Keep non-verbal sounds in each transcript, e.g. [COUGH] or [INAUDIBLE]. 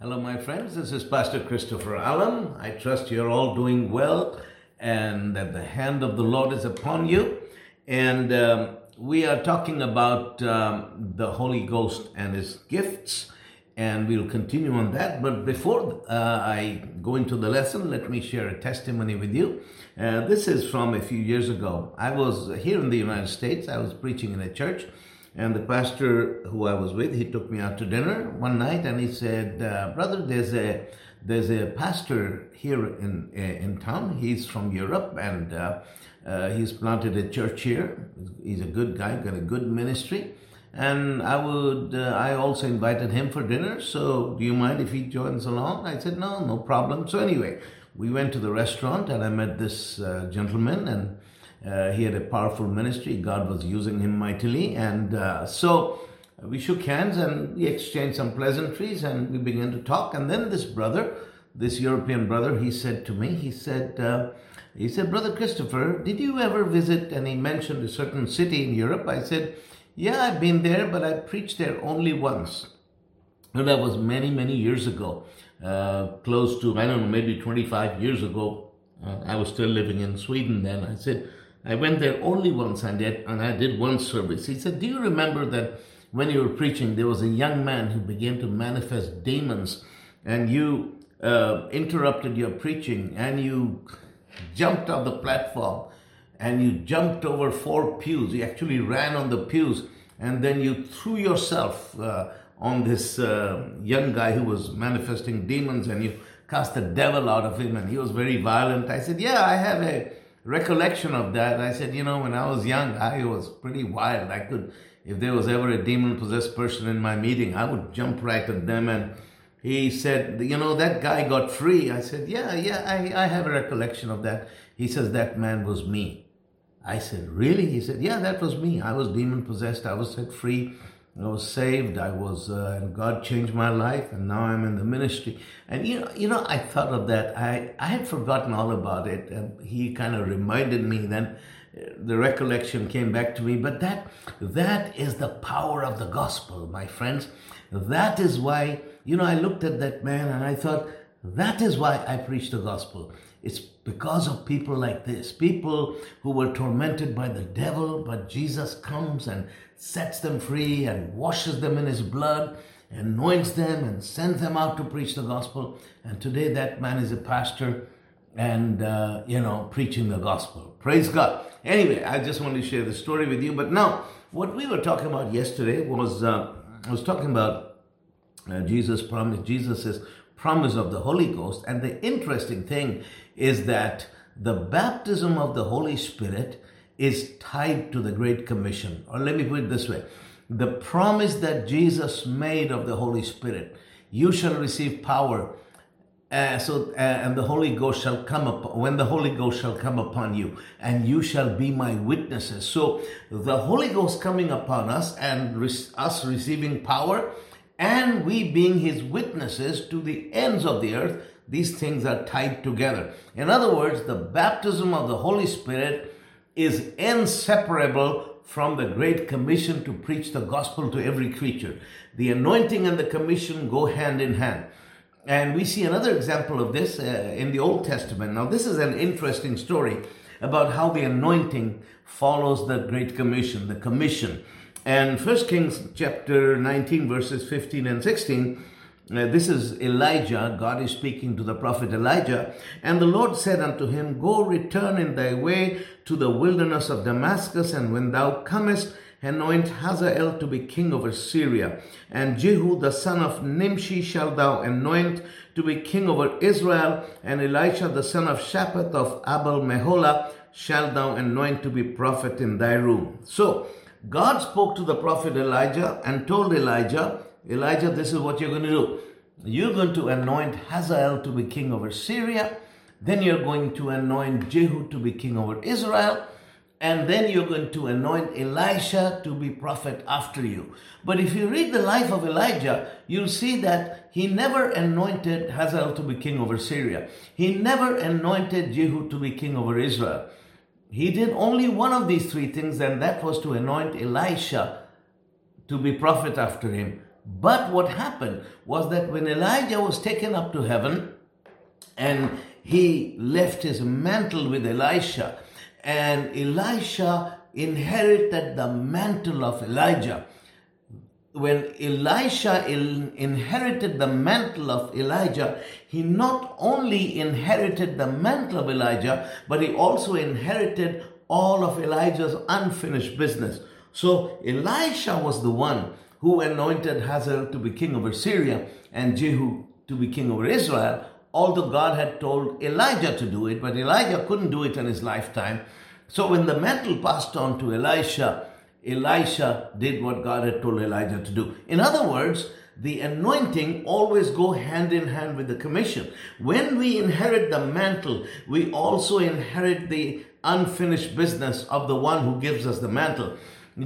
Hello, my friends. This is Pastor Christopher Allen. I trust you're all doing well and that the hand of the Lord is upon you. And um, we are talking about um, the Holy Ghost and His gifts, and we'll continue on that. But before uh, I go into the lesson, let me share a testimony with you. Uh, this is from a few years ago. I was here in the United States, I was preaching in a church and the pastor who I was with, he took me out to dinner one night, and he said, uh, "Brother, there's a there's a pastor here in in town. He's from Europe, and uh, uh, he's planted a church here. He's a good guy, got a good ministry." And I would, uh, I also invited him for dinner. So, do you mind if he joins along? I said, no, no problem. So anyway, we went to the restaurant, and I met this uh, gentleman, and uh, he had a powerful ministry. God was using him mightily. And uh, so we shook hands and we exchanged some pleasantries and we began to talk. And then this brother, this European brother, he said to me, he said, uh, he said, Brother Christopher, did you ever visit? And he mentioned a certain city in Europe. I said, Yeah, I've been there, but I preached there only once. And that was many, many years ago, uh, close to, I don't know, maybe 25 years ago. Uh, I was still living in Sweden then. I said, I went there only once and, did, and I did one service. He said, Do you remember that when you were preaching, there was a young man who began to manifest demons and you uh, interrupted your preaching and you jumped on the platform and you jumped over four pews. You actually ran on the pews and then you threw yourself uh, on this uh, young guy who was manifesting demons and you cast the devil out of him and he was very violent. I said, Yeah, I have a recollection of that. I said, you know, when I was young, I was pretty wild. I could, if there was ever a demon possessed person in my meeting, I would jump right at them. And he said, you know, that guy got free. I said, yeah, yeah, I, I have a recollection of that. He says, that man was me. I said, really? He said, yeah, that was me. I was demon possessed. I was set free. I was saved. I was, uh, and God changed my life, and now I'm in the ministry. And you know, you know, I thought of that. I I had forgotten all about it, and he kind of reminded me. Then uh, the recollection came back to me. But that that is the power of the gospel, my friends. That is why you know I looked at that man and I thought that is why I preach the gospel. It's because of people like this, people who were tormented by the devil, but Jesus comes and sets them free and washes them in his blood, anoints them and sends them out to preach the gospel. And today that man is a pastor and, uh, you know, preaching the gospel. Praise God. Anyway, I just want to share the story with you. But now, what we were talking about yesterday was, uh, I was talking about uh, Jesus promise, Jesus' promise of the Holy Ghost. And the interesting thing is that the baptism of the Holy Spirit is tied to the Great Commission. Or let me put it this way the promise that Jesus made of the Holy Spirit you shall receive power. Uh, so uh, and the Holy Ghost shall come up when the Holy Ghost shall come upon you, and you shall be my witnesses. So the Holy Ghost coming upon us and us receiving power, and we being His witnesses to the ends of the earth. These things are tied together. In other words, the baptism of the Holy Spirit is inseparable from the Great Commission to preach the gospel to every creature. The anointing and the commission go hand in hand. And we see another example of this uh, in the Old Testament. Now, this is an interesting story about how the anointing follows the Great Commission, the commission. And First Kings chapter 19, verses 15 and 16 uh, Uh, this is Elijah. God is speaking to the prophet Elijah. And the Lord said unto him, Go return in thy way to the wilderness of Damascus, and when thou comest, anoint Hazael to be king over Syria. And Jehu the son of Nimshi shall thou anoint to be king over Israel. And Elisha the son of Shaphat of Abel Meholah shall thou anoint to be prophet in thy room. So God spoke to the prophet Elijah and told Elijah, Elijah, this is what you're going to do. You're going to anoint Hazael to be king over Syria. Then you're going to anoint Jehu to be king over Israel. And then you're going to anoint Elisha to be prophet after you. But if you read the life of Elijah, you'll see that he never anointed Hazael to be king over Syria. He never anointed Jehu to be king over Israel. He did only one of these three things, and that was to anoint Elisha to be prophet after him. But what happened was that when Elijah was taken up to heaven and he left his mantle with Elisha, and Elisha inherited the mantle of Elijah. When Elisha inherited the mantle of Elijah, he not only inherited the mantle of Elijah, but he also inherited all of Elijah's unfinished business. So Elisha was the one who anointed Hazael to be king over Syria and Jehu to be king over Israel, although God had told Elijah to do it, but Elijah couldn't do it in his lifetime. So when the mantle passed on to Elisha, Elisha did what God had told Elijah to do. In other words, the anointing always go hand in hand with the commission. When we inherit the mantle, we also inherit the unfinished business of the one who gives us the mantle.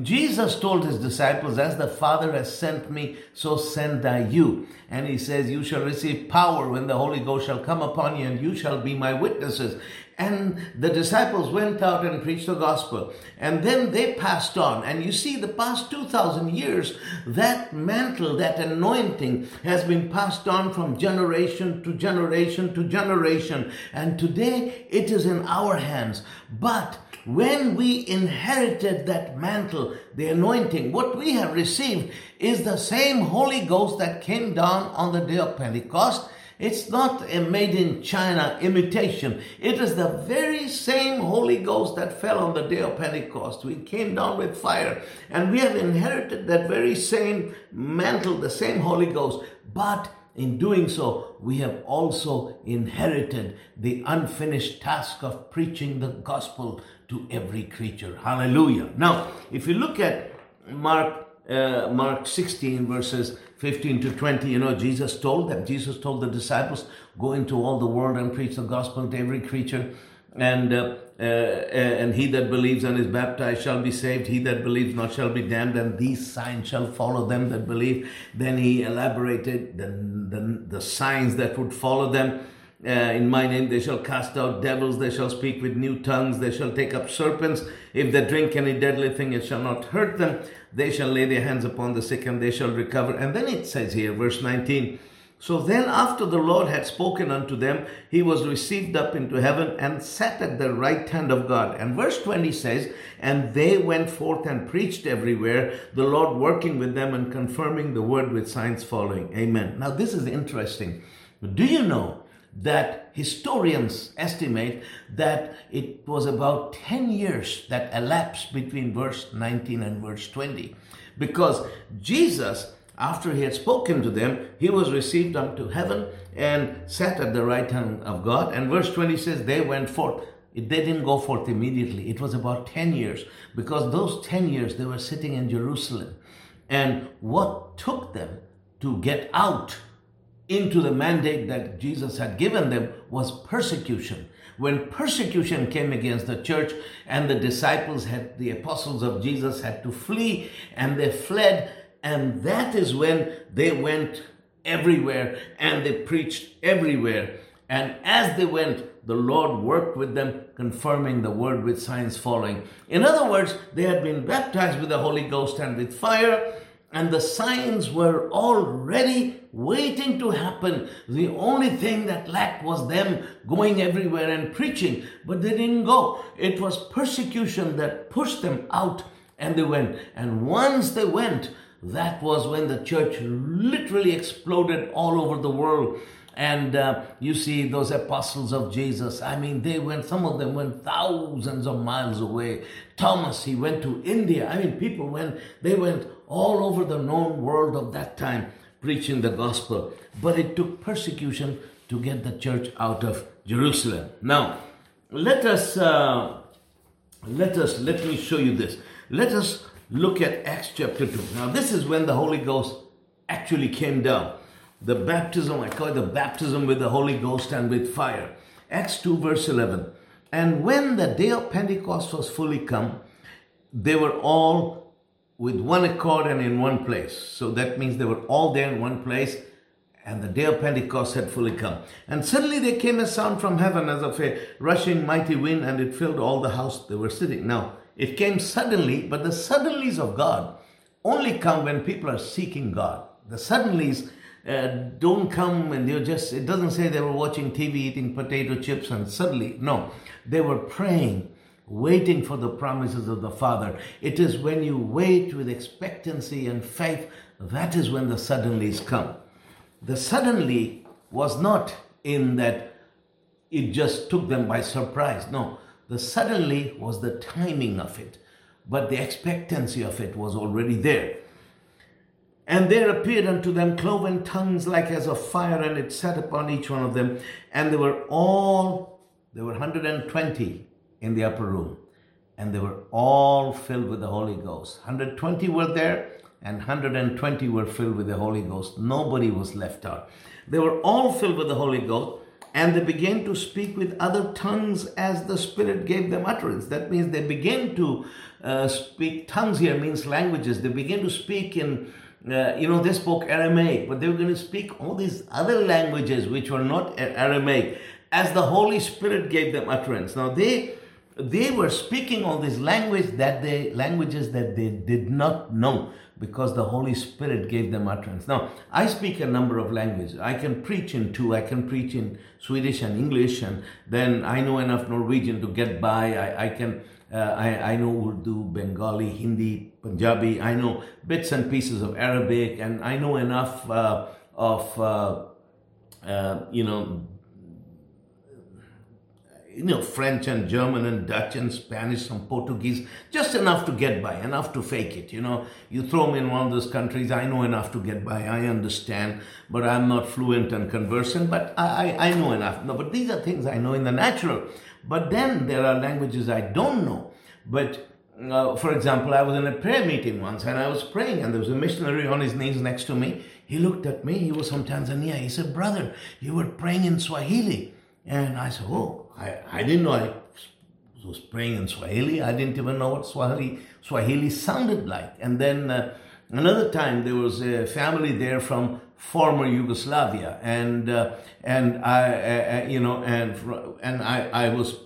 Jesus told his disciples, As the Father has sent me, so send I you. And he says, You shall receive power when the Holy Ghost shall come upon you, and you shall be my witnesses. And the disciples went out and preached the gospel. And then they passed on. And you see, the past 2,000 years, that mantle, that anointing has been passed on from generation to generation to generation. And today it is in our hands. But when we inherited that mantle, the anointing, what we have received is the same Holy Ghost that came down on the day of Pentecost. It's not a made in China imitation. It is the very same Holy Ghost that fell on the day of Pentecost. We came down with fire and we have inherited that very same mantle, the same Holy Ghost. But in doing so, we have also inherited the unfinished task of preaching the gospel to every creature. Hallelujah. Now, if you look at Mark uh, Mark 16 verses 15 to 20, you know, Jesus told them, Jesus told the disciples, go into all the world and preach the gospel to every creature. And uh, uh, and he that believes and is baptized shall be saved. He that believes not shall be damned. And these signs shall follow them that believe. Then he elaborated the, the, the signs that would follow them. Uh, in my name they shall cast out devils, they shall speak with new tongues, they shall take up serpents. If they drink any deadly thing, it shall not hurt them. They shall lay their hands upon the sick and they shall recover. And then it says here, verse 19, so then, after the Lord had spoken unto them, he was received up into heaven and sat at the right hand of God. And verse 20 says, And they went forth and preached everywhere, the Lord working with them and confirming the word with signs following. Amen. Now, this is interesting. Do you know that historians estimate that it was about 10 years that elapsed between verse 19 and verse 20? Because Jesus after he had spoken to them, he was received unto heaven and sat at the right hand of God. And verse 20 says, They went forth. They didn't go forth immediately. It was about 10 years because those 10 years they were sitting in Jerusalem. And what took them to get out into the mandate that Jesus had given them was persecution. When persecution came against the church and the disciples had, the apostles of Jesus had to flee and they fled and that is when they went everywhere and they preached everywhere. And as they went, the Lord worked with them, confirming the word with signs following. In other words, they had been baptized with the Holy Ghost and with fire, and the signs were already waiting to happen. The only thing that lacked was them going everywhere and preaching, but they didn't go. It was persecution that pushed them out, and they went. And once they went, that was when the church literally exploded all over the world. And uh, you see those apostles of Jesus, I mean, they went, some of them went thousands of miles away. Thomas, he went to India. I mean, people went, they went all over the known world of that time preaching the gospel. But it took persecution to get the church out of Jerusalem. Now, let us, uh, let us, let me show you this. Let us look at Acts chapter 2. Now, this is when the Holy Ghost actually came down. The baptism, I call it the baptism with the Holy Ghost and with fire. Acts 2, verse 11. And when the day of Pentecost was fully come, they were all with one accord and in one place. So that means they were all there in one place, and the day of Pentecost had fully come. And suddenly there came a sound from heaven as of a rushing mighty wind, and it filled all the house they were sitting. Now, it came suddenly, but the suddenlies of God only come when people are seeking God. the suddenlies uh, don't come and they're just, it doesn't say they were watching TV, eating potato chips, and suddenly, no, they were praying, waiting for the promises of the Father. It is when you wait with expectancy and faith, that is when the suddenlies come. The suddenly was not in that it just took them by surprise. No, the suddenly was the timing of it, but the expectancy of it was already there. And there appeared unto them cloven tongues like as of fire, and it sat upon each one of them. And they were all, there were 120 in the upper room, and they were all filled with the Holy Ghost. 120 were there, and 120 were filled with the Holy Ghost. Nobody was left out. They were all filled with the Holy Ghost, and they began to speak with other tongues as the Spirit gave them utterance. That means they began to uh, speak. Tongues here means languages. They began to speak in, uh, you know, they spoke Aramaic, but they were going to speak all these other languages which were not Aramaic as the Holy Spirit gave them utterance. Now they they were speaking all these language that they languages that they did not know because the Holy Spirit gave them utterance. Now, I speak a number of languages. I can preach in two. I can preach in Swedish and English, and then I know enough Norwegian to get by. I, I can, uh, I, I know Urdu, Bengali, Hindi, Punjabi. I know bits and pieces of Arabic, and I know enough uh, of, uh, uh you know, you know, French and German and Dutch and Spanish and Portuguese, just enough to get by, enough to fake it. You know, you throw me in one of those countries, I know enough to get by, I understand, but I'm not fluent and conversant, but I, I, I know enough. No, but these are things I know in the natural. But then there are languages I don't know. But uh, for example, I was in a prayer meeting once and I was praying, and there was a missionary on his knees next to me. He looked at me, he was from Tanzania. He said, Brother, you were praying in Swahili. And I said, Oh, I, I didn't know I was praying in Swahili. I didn't even know what Swahili, Swahili sounded like. And then uh, another time there was a family there from former Yugoslavia, and uh, and I, uh, uh you know, and and I, I was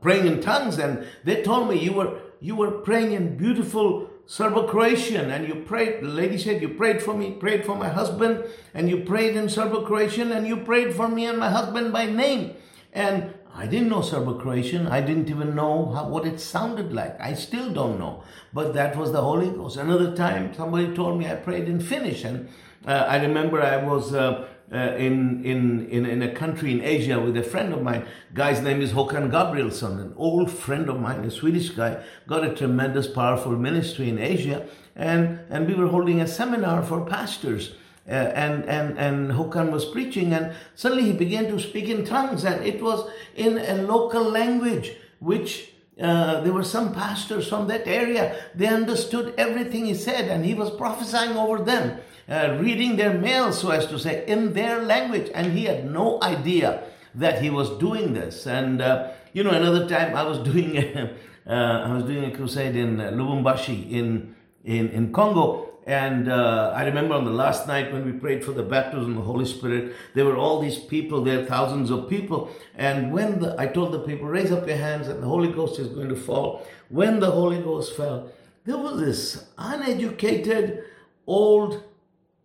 praying in tongues, and they told me you were you were praying in beautiful Serbo-Croatian, and you prayed. The lady said you prayed for me, prayed for my husband, and you prayed in Serbo-Croatian, and you prayed for me and my husband by name. And I didn't know Serbo-Croatian. I didn't even know how, what it sounded like. I still don't know. But that was the Holy Ghost. Another time, somebody told me I prayed in Finnish. And uh, I remember I was uh, uh, in, in, in, in a country in Asia with a friend of mine. Guy's name is Håkan Gabrielsson, an old friend of mine, a Swedish guy, got a tremendous, powerful ministry in Asia. And, and we were holding a seminar for pastors. Uh, and and and Håkan was preaching, and suddenly he began to speak in tongues, and it was in a local language, which uh, there were some pastors from that area. They understood everything he said, and he was prophesying over them, uh, reading their mail, so as to say, in their language, and he had no idea that he was doing this. And uh, you know, another time I was [LAUGHS] doing a, uh, I was doing a crusade in Lubumbashi in in in Congo and uh, I remember on the last night when we prayed for the baptism of the Holy Spirit, there were all these people there, thousands of people. And when the, I told the people, raise up your hands and the Holy Ghost is going to fall. When the Holy Ghost fell, there was this uneducated, old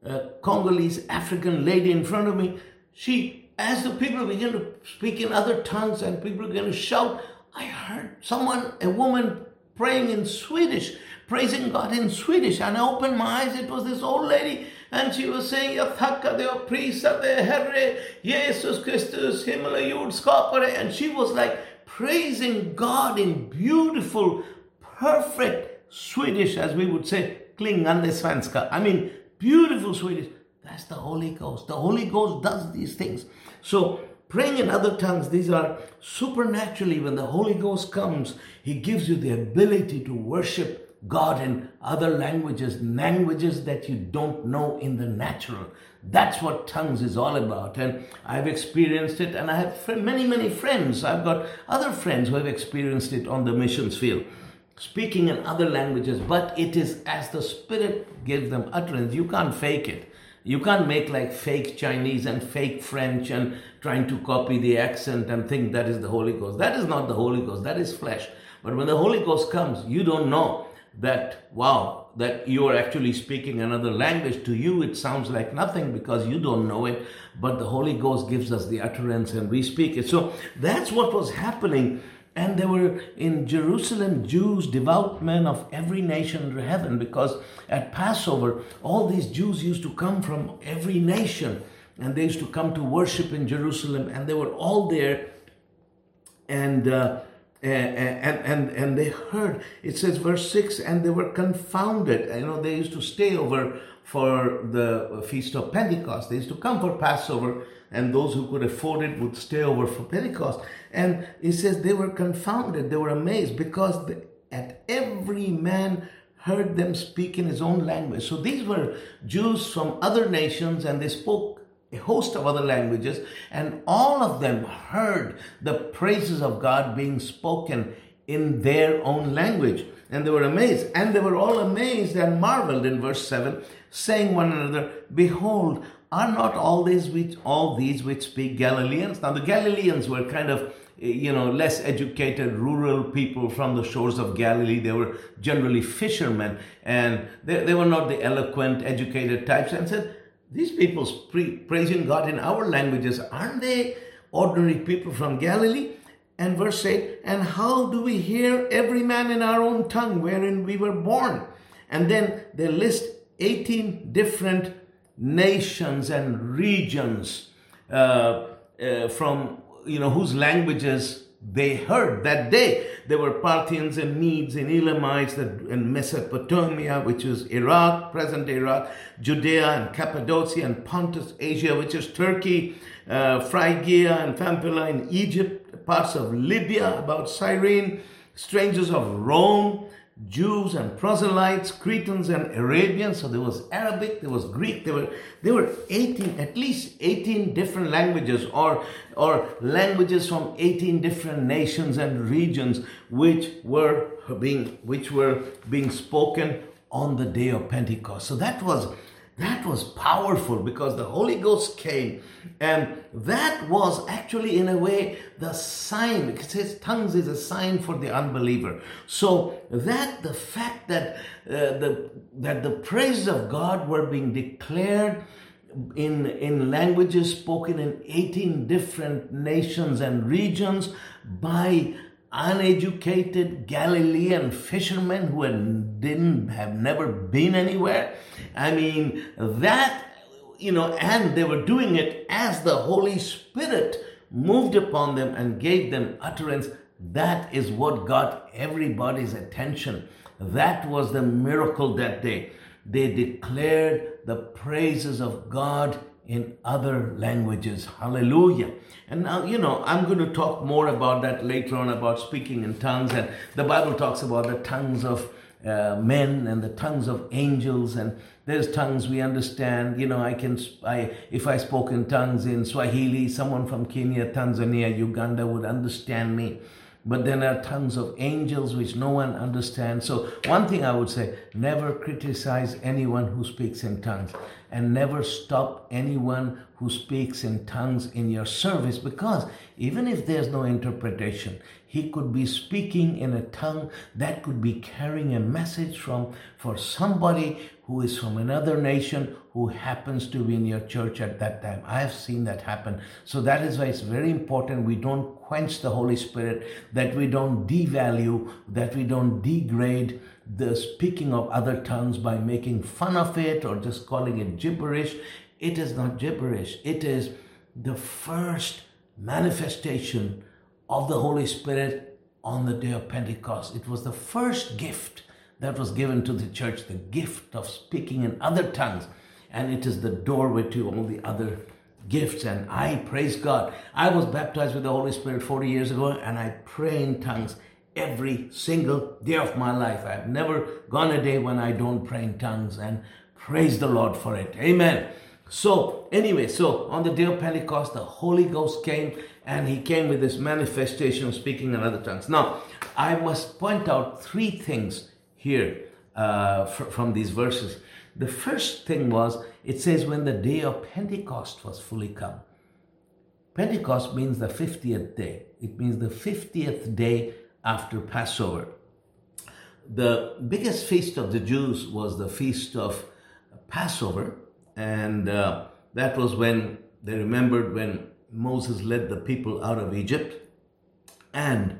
uh, Congolese African lady in front of me. She, as the people began to speak in other tongues and people began to shout, I heard someone, a woman praying in Swedish praising God in Swedish. And I opened my eyes, it was this old lady, and she was saying, dig och Herre Jesus Kristus, himmel jord skapare. And she was like praising God in beautiful, perfect Swedish, as we would say, klingande svenska. I mean, beautiful Swedish. That's the Holy Ghost. The Holy Ghost does these things. So, praying in other tongues, these are supernaturally, when the Holy Ghost comes, He gives you the ability to worship God in other languages, languages that you don't know in the natural. That's what tongues is all about. And I've experienced it, and I have many, many friends. I've got other friends who have experienced it on the missions field, speaking in other languages, but it is as the Spirit gives them utterance. You can't fake it. You can't make like fake Chinese and fake French and trying to copy the accent and think that is the Holy Ghost. That is not the Holy Ghost, that is flesh. But when the Holy Ghost comes, you don't know that, wow, that you are actually speaking another language. To you, it sounds like nothing because you don't know it, but the Holy Ghost gives us the utterance and we speak it. So that's what was happening. And there were in Jerusalem Jews, devout men of every nation under heaven, because at Passover, all these Jews used to come from every nation and they used to come to worship in Jerusalem, and they were all there. And uh, Uh, uh, and, and, and they heard, it says, verse 6, and they were confounded. You know, they used to stay over for the feast of Pentecost. They used to come for Passover, and those who could afford it would stay over for Pentecost. And it says they were confounded, they were amazed because at every man heard them speak in his own language. So these were Jews from other nations, and they spoke a host of other languages, and all of them heard the praises of God being spoken in their own language. And they were amazed. And they were all amazed and marveled in verse 7, saying one another, Behold, are not all these which all these which speak Galileans? Now the Galileans were kind of you know less educated rural people from the shores of Galilee. They were generally fishermen, and they, they were not the eloquent, educated types. And said, these people praising God in our languages, aren't they ordinary people from Galilee? And verse 8, and how do we hear every man in our own tongue wherein we were born? And then they list 18 different nations and regions uh, uh, from, you know, whose languages they heard that day. There were Parthians and Medes and Elamites in Mesopotamia, which is Iraq, present Iraq, Judea and Cappadocia and Pontus, Asia, which is Turkey, uh, Phrygia and Pamphylia in Egypt, parts of Libya, about Cyrene, strangers of Rome, Jews and proselytes, Cretans and Arabians. So there was Arabic, there was Greek. There were there were 18, at least 18 different languages or or languages from 18 different nations and regions which were being which were being spoken on the day of Pentecost. So that was that was powerful because the Holy Ghost came, and that was actually, in a way, the sign. Because his tongues is a sign for the unbeliever. So that the fact that uh, the that the praises of God were being declared in in languages spoken in 18 different nations and regions by uneducated Galilean fishermen who had, didn't have never been anywhere. I mean, that, you know, and they were doing it as the Holy Spirit moved upon them and gave them utterance. That is what got everybody's attention. That was the miracle that day. They declared the praises of God in other languages. Hallelujah. And now, you know, I'm going to talk more about that later on about speaking in tongues. And the Bible talks about the tongues of uh, men and the tongues of angels. And there's tongues we understand. You know, I can, I, if I spoke in tongues in Swahili, someone from Kenya, Tanzania, Uganda would understand me but then there are tongues of angels which no one understands. So, one thing I would say never criticize anyone who speaks in tongues, and never stop anyone who speaks in tongues in your service because even if there's no interpretation, he could be speaking in a tongue that could be carrying a message from for somebody who is from another nation who happens to be in your church at that time. I have seen that happen. So that is why it's very important we don't quench the Holy Spirit, that we don't devalue, that we don't degrade the speaking of other tongues by making fun of it or just calling it gibberish. It is not gibberish. It is the first manifestation of the Holy Spirit on the day of Pentecost. It was the first gift that was given to the church, the gift of speaking in other tongues. And it is the doorway to all the other gifts. And I praise God. I was baptized with the Holy Spirit 40 years ago, and I pray in tongues every single day of my life. I've never gone a day when I don't pray in tongues, and praise the Lord for it. Amen. So, anyway, so on the day of Pentecost, the Holy Ghost came and he came with this manifestation of speaking in other tongues. Now, I must point out three things here uh, fr- from these verses. The first thing was it says when the day of Pentecost was fully come. Pentecost means the 50th day. It means the 50th day after Passover. the biggest feast of the Jews was the feast of Passover, and uh, that was when they remembered when Moses led the people out of Egypt. And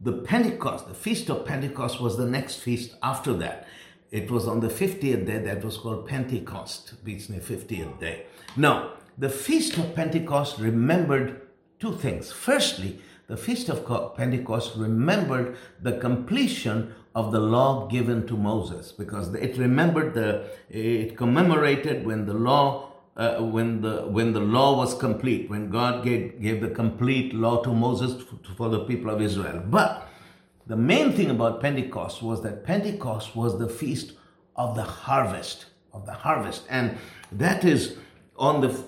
the Pentecost, the feast of Pentecost, was the next feast after that. It was on the 50th day that was called Pentecost, beats the 50th day. Now, the feast of Pentecost remembered two things. Firstly, the feast of Pentecost remembered the completion of the law given to Moses because it remembered the it commemorated when the law uh, when the when the law was complete when God gave gave the complete law to Moses for the people of Israel. But the main thing about Pentecost was that Pentecost was the feast of the harvest of the harvest. And that is on the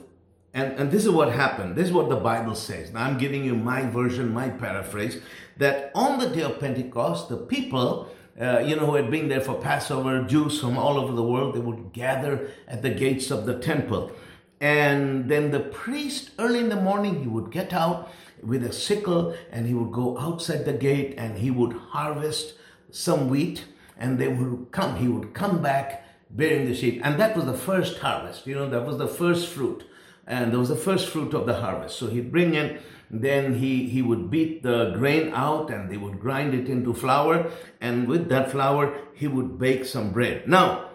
and, and this is what happened. This is what the Bible says. Now I'm giving you my version, my paraphrase, that on the day of Pentecost, the people, uh, you know, who had been there for Passover, Jews from all over the world, they would gather at the gates of the temple. And then the priest, early in the morning, he would get out with a sickle and he would go outside the gate and he would harvest some wheat and they would come, he would come back bearing the sheep. And that was the first harvest, you know, that was the first fruit and there was the first fruit of the harvest. So he'd bring in, then he, he would beat the grain out and they would grind it into flour, and with that flour, he would bake some bread. Now,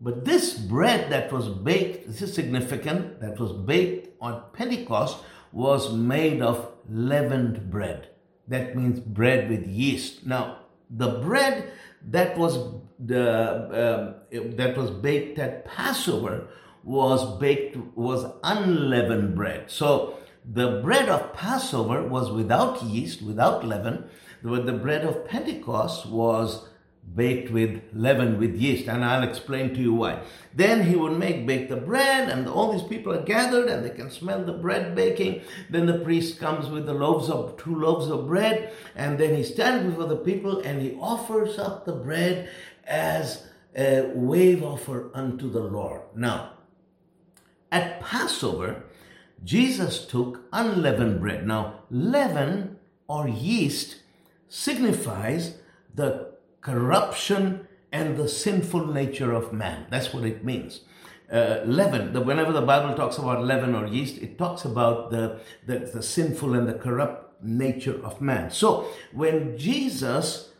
but this bread that was baked, this is significant, that was baked on Pentecost was made of leavened bread. That means bread with yeast. Now, the bread that was the uh, that was baked at Passover was baked, was unleavened bread. So the bread of Passover was without yeast, without leaven, but the bread of Pentecost was baked with leaven with yeast and i'll explain to you why. Then he would make bake the bread and all these people are gathered and they can smell the bread baking. Then the priest comes with the loaves of two loaves of bread and then he stands before the people and he offers up the bread as a wave offer unto the lord. Now at Passover, Jesus took unleavened bread. Now, leaven or yeast signifies the corruption and the sinful nature of man. That's what it means. Uh, leaven, the, whenever the Bible talks about leaven or yeast, it talks about the, the, the sinful and the corrupt nature of man. So, when Jesus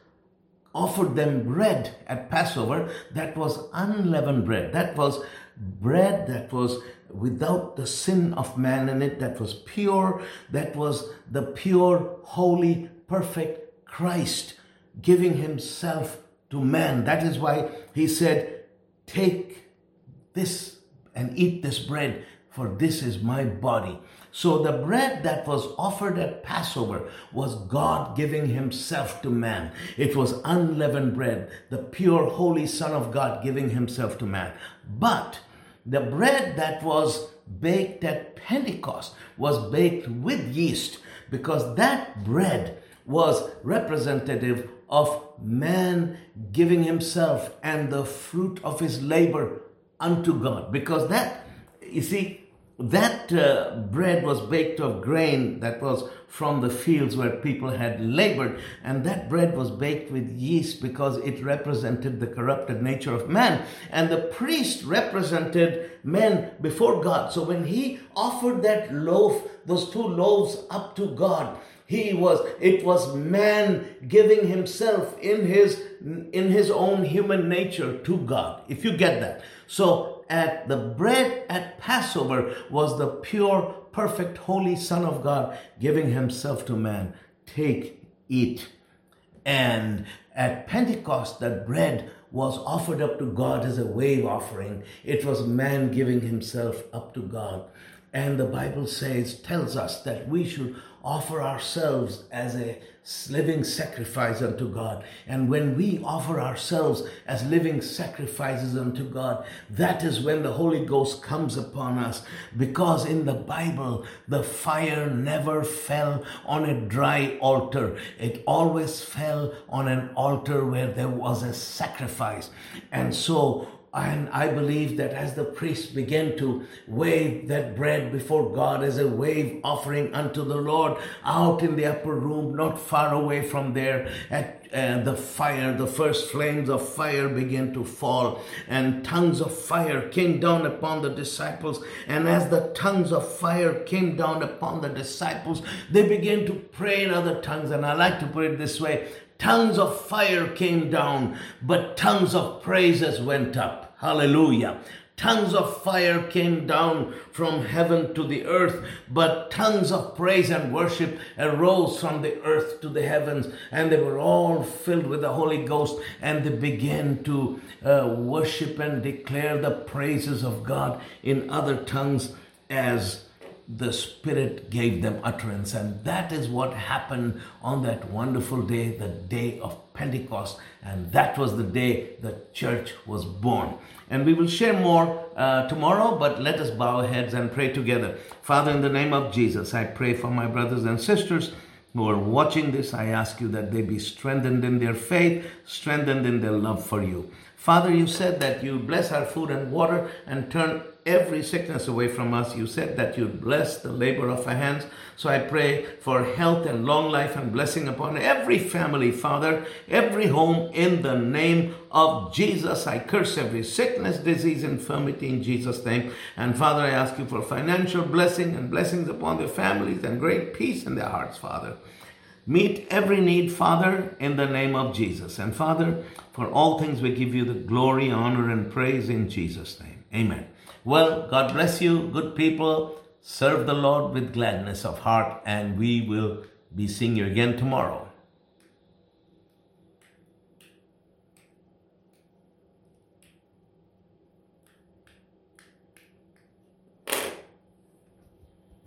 offered them bread at Passover, that was unleavened bread. That was bread that was without the sin of man in it, that was pure, that was the pure, holy, perfect Christ giving himself to man. That is why he said, Take this and eat this bread, for this is my body. So the bread that was offered at Passover was God giving himself to man. It was unleavened bread, the pure, holy Son of God giving himself to man. But the bread that was baked at Pentecost was baked with yeast because that bread was representative of man giving himself and the fruit of his labor unto God. Because that, you see, that uh, bread was baked of grain that was from the fields where people had labored. And that bread was baked with yeast because it represented the corrupted nature of man. And the priest represented men before god. So when he offered that loaf those two loaves up to god he was it was man giving himself in his in his own human nature to god. If you get that. So at the bread at Passover was the pure, perfect, holy Son of God giving himself to man. Take, eat. And at Pentecost, that bread was offered up to God as a wave offering. It was man giving himself up to God. And the Bible says, tells us that we should offer ourselves as a living sacrifice unto God. And when we offer ourselves as living sacrifices unto God, that is when the Holy Ghost comes upon us. Because in the Bible, the fire never fell on a dry altar. It always fell on an altar where there was a sacrifice. And so And I believe that as the priests began to wave that bread before God as a wave offering unto the Lord out in the upper room, not far away from there, at uh, the fire, the first flames of fire began to fall, and tongues of fire came down upon the disciples. And as the tongues of fire came down upon the disciples, they began to pray in other tongues. And I like to put it this way tongues of fire came down, but tongues of praises went up. Hallelujah. Tongues of fire came down from heaven to the earth, but tongues of praise and worship arose from the earth to the heavens, and they were all filled with the Holy Ghost, and they began to uh, worship and declare the praises of God in other tongues as the Spirit gave them utterance. And that is what happened on that wonderful day, the day of Pentecost. And that was the day the church was born. And we will share more uh, tomorrow, but let us bow our heads and pray together. Father, in the name of Jesus, I pray for my brothers and sisters who are watching this. I ask you that they be strengthened in their faith, strengthened in their love for you. Father, you said that you bless our food and water and turn every sickness away from us. You said that you bless the labor of our hands. So I pray for health and long life and blessing upon every family, Father, every home in the name of Jesus. I curse every sickness, disease, infirmity in Jesus' name. And Father, I ask you for financial blessing and blessings upon their families and great peace in their hearts, Father. Meet every need, Father, in the name of Jesus. And Father, for all things we give you the glory, honor, and praise in Jesus' name. Amen. Well, God bless you, good people. Serve the Lord with gladness of heart, and we will be seeing you again tomorrow.